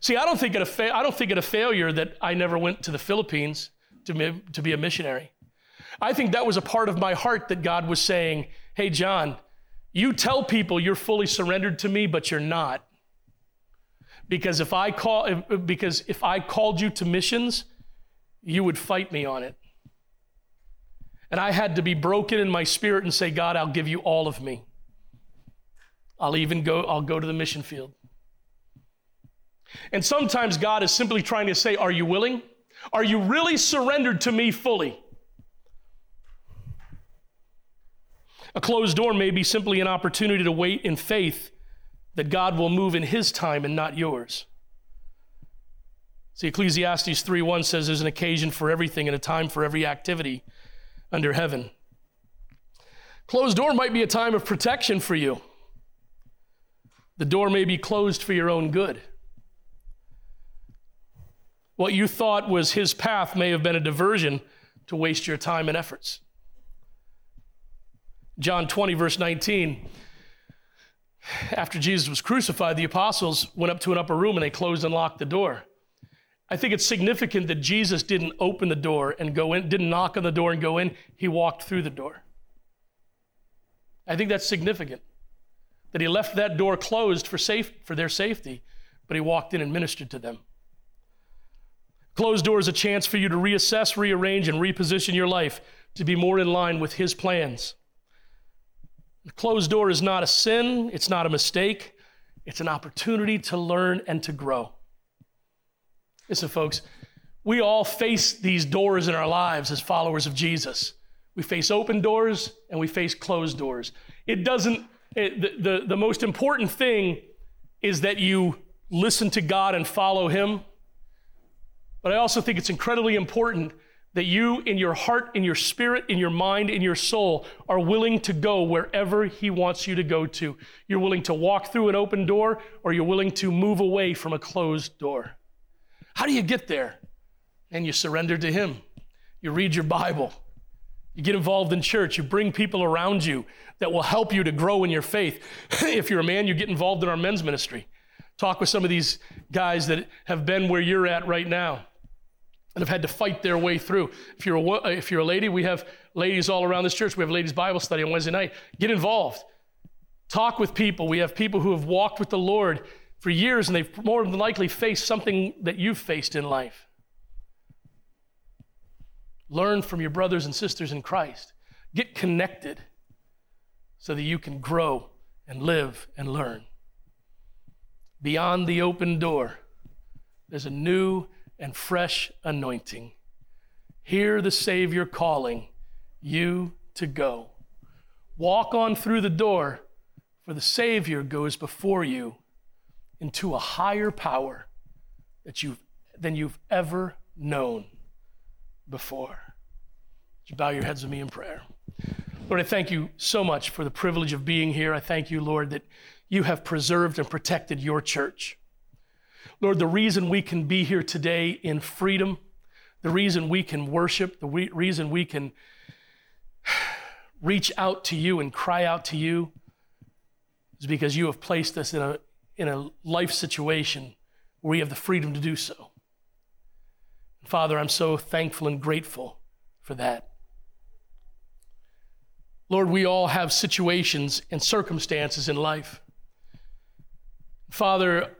See, I don't think it a, fa- I don't think it a failure that I never went to the Philippines to be, to be a missionary. I think that was a part of my heart that God was saying, Hey, John, you tell people you're fully surrendered to me, but you're not. Because if I call if, because if I called you to missions, you would fight me on it. And I had to be broken in my spirit and say, God, I'll give you all of me. I'll even go, I'll go to the mission field. And sometimes God is simply trying to say, Are you willing? Are you really surrendered to me fully? A closed door may be simply an opportunity to wait in faith that God will move in his time and not yours. See, Ecclesiastes 3:1 says there's an occasion for everything and a time for every activity under heaven. Closed door might be a time of protection for you. The door may be closed for your own good. What you thought was his path may have been a diversion to waste your time and efforts. John 20, verse 19. After Jesus was crucified, the apostles went up to an upper room and they closed and locked the door. I think it's significant that Jesus didn't open the door and go in, didn't knock on the door and go in. He walked through the door. I think that's significant that he left that door closed for, safe, for their safety, but he walked in and ministered to them. Closed door is a chance for you to reassess, rearrange, and reposition your life to be more in line with his plans. The closed door is not a sin, it's not a mistake, it's an opportunity to learn and to grow. Listen, folks, we all face these doors in our lives as followers of Jesus. We face open doors and we face closed doors. It doesn't, it, the, the, the most important thing is that you listen to God and follow Him. But I also think it's incredibly important that you, in your heart, in your spirit, in your mind, in your soul, are willing to go wherever He wants you to go to. You're willing to walk through an open door, or you're willing to move away from a closed door. How do you get there? And you surrender to Him. You read your Bible. You get involved in church. You bring people around you that will help you to grow in your faith. if you're a man, you get involved in our men's ministry Talk with some of these guys that have been where you're at right now and have had to fight their way through. If you're a, if you're a lady, we have ladies all around this church. We have ladies' Bible study on Wednesday night. Get involved. Talk with people. We have people who have walked with the Lord for years and they've more than likely faced something that you've faced in life. Learn from your brothers and sisters in Christ. Get connected so that you can grow and live and learn. Beyond the open door, there's a new and fresh anointing. Hear the Savior calling you to go. Walk on through the door, for the Savior goes before you into a higher power that you've, than you've ever known before. Would you bow your heads with me in prayer? Lord, I thank you so much for the privilege of being here. I thank you, Lord, that you have preserved and protected your church. Lord, the reason we can be here today in freedom, the reason we can worship, the reason we can reach out to you and cry out to you is because you have placed us in a, in a life situation where we have the freedom to do so. Father, I'm so thankful and grateful for that. Lord, we all have situations and circumstances in life. Father,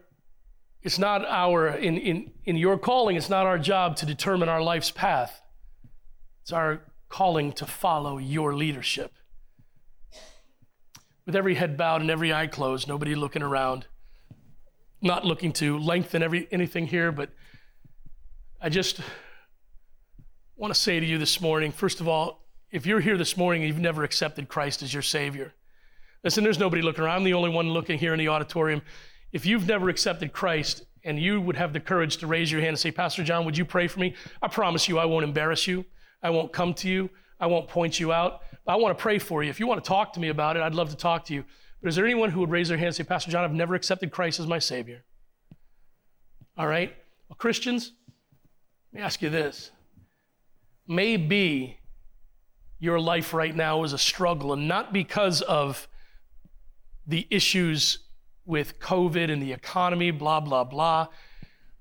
it's not our, in, in, in your calling, it's not our job to determine our life's path. It's our calling to follow your leadership. With every head bowed and every eye closed, nobody looking around, not looking to lengthen every, anything here, but I just want to say to you this morning first of all, if you're here this morning and you've never accepted Christ as your Savior, listen, there's nobody looking around. I'm the only one looking here in the auditorium. If you've never accepted Christ and you would have the courage to raise your hand and say, Pastor John, would you pray for me? I promise you I won't embarrass you. I won't come to you. I won't point you out. I want to pray for you. If you want to talk to me about it, I'd love to talk to you. But is there anyone who would raise their hand and say, Pastor John, I've never accepted Christ as my Savior? All right? Well, Christians, let me ask you this. Maybe your life right now is a struggle, and not because of the issues with COVID and the economy, blah, blah, blah.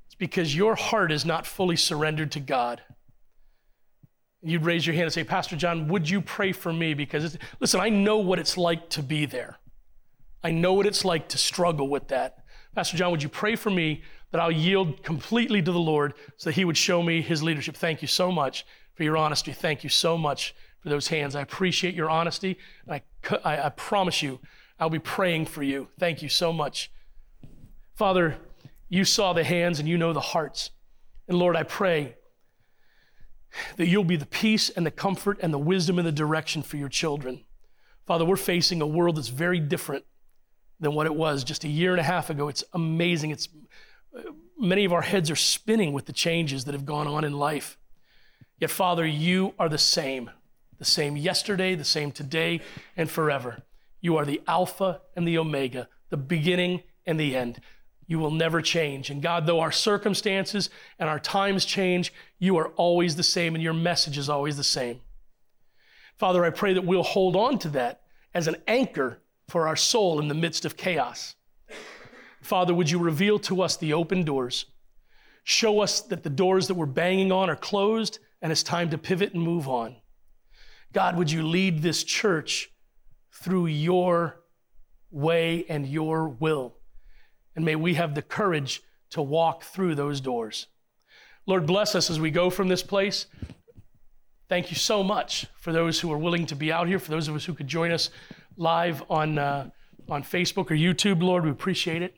It's because your heart is not fully surrendered to God. You'd raise your hand and say, Pastor John, would you pray for me? Because, listen, I know what it's like to be there. I know what it's like to struggle with that. Pastor John, would you pray for me that I'll yield completely to the Lord so that He would show me His leadership? Thank you so much for your honesty. Thank you so much for those hands. I appreciate your honesty. I, I, I promise you, I'll be praying for you. Thank you so much. Father, you saw the hands and you know the hearts. And Lord, I pray that you'll be the peace and the comfort and the wisdom and the direction for your children. Father, we're facing a world that's very different than what it was just a year and a half ago. It's amazing. It's many of our heads are spinning with the changes that have gone on in life. Yet, Father, you are the same, the same yesterday, the same today, and forever. You are the Alpha and the Omega, the beginning and the end. You will never change. And God, though our circumstances and our times change, you are always the same and your message is always the same. Father, I pray that we'll hold on to that as an anchor for our soul in the midst of chaos. Father, would you reveal to us the open doors? Show us that the doors that we're banging on are closed and it's time to pivot and move on. God, would you lead this church through your way and your will? And may we have the courage to walk through those doors. Lord, bless us as we go from this place. Thank you so much for those who are willing to be out here, for those of us who could join us live on, uh, on Facebook or YouTube. Lord, we appreciate it.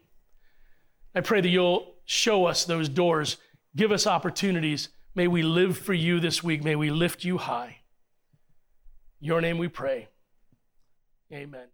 I pray that you'll show us those doors, give us opportunities. May we live for you this week. May we lift you high. Your name we pray. Amen.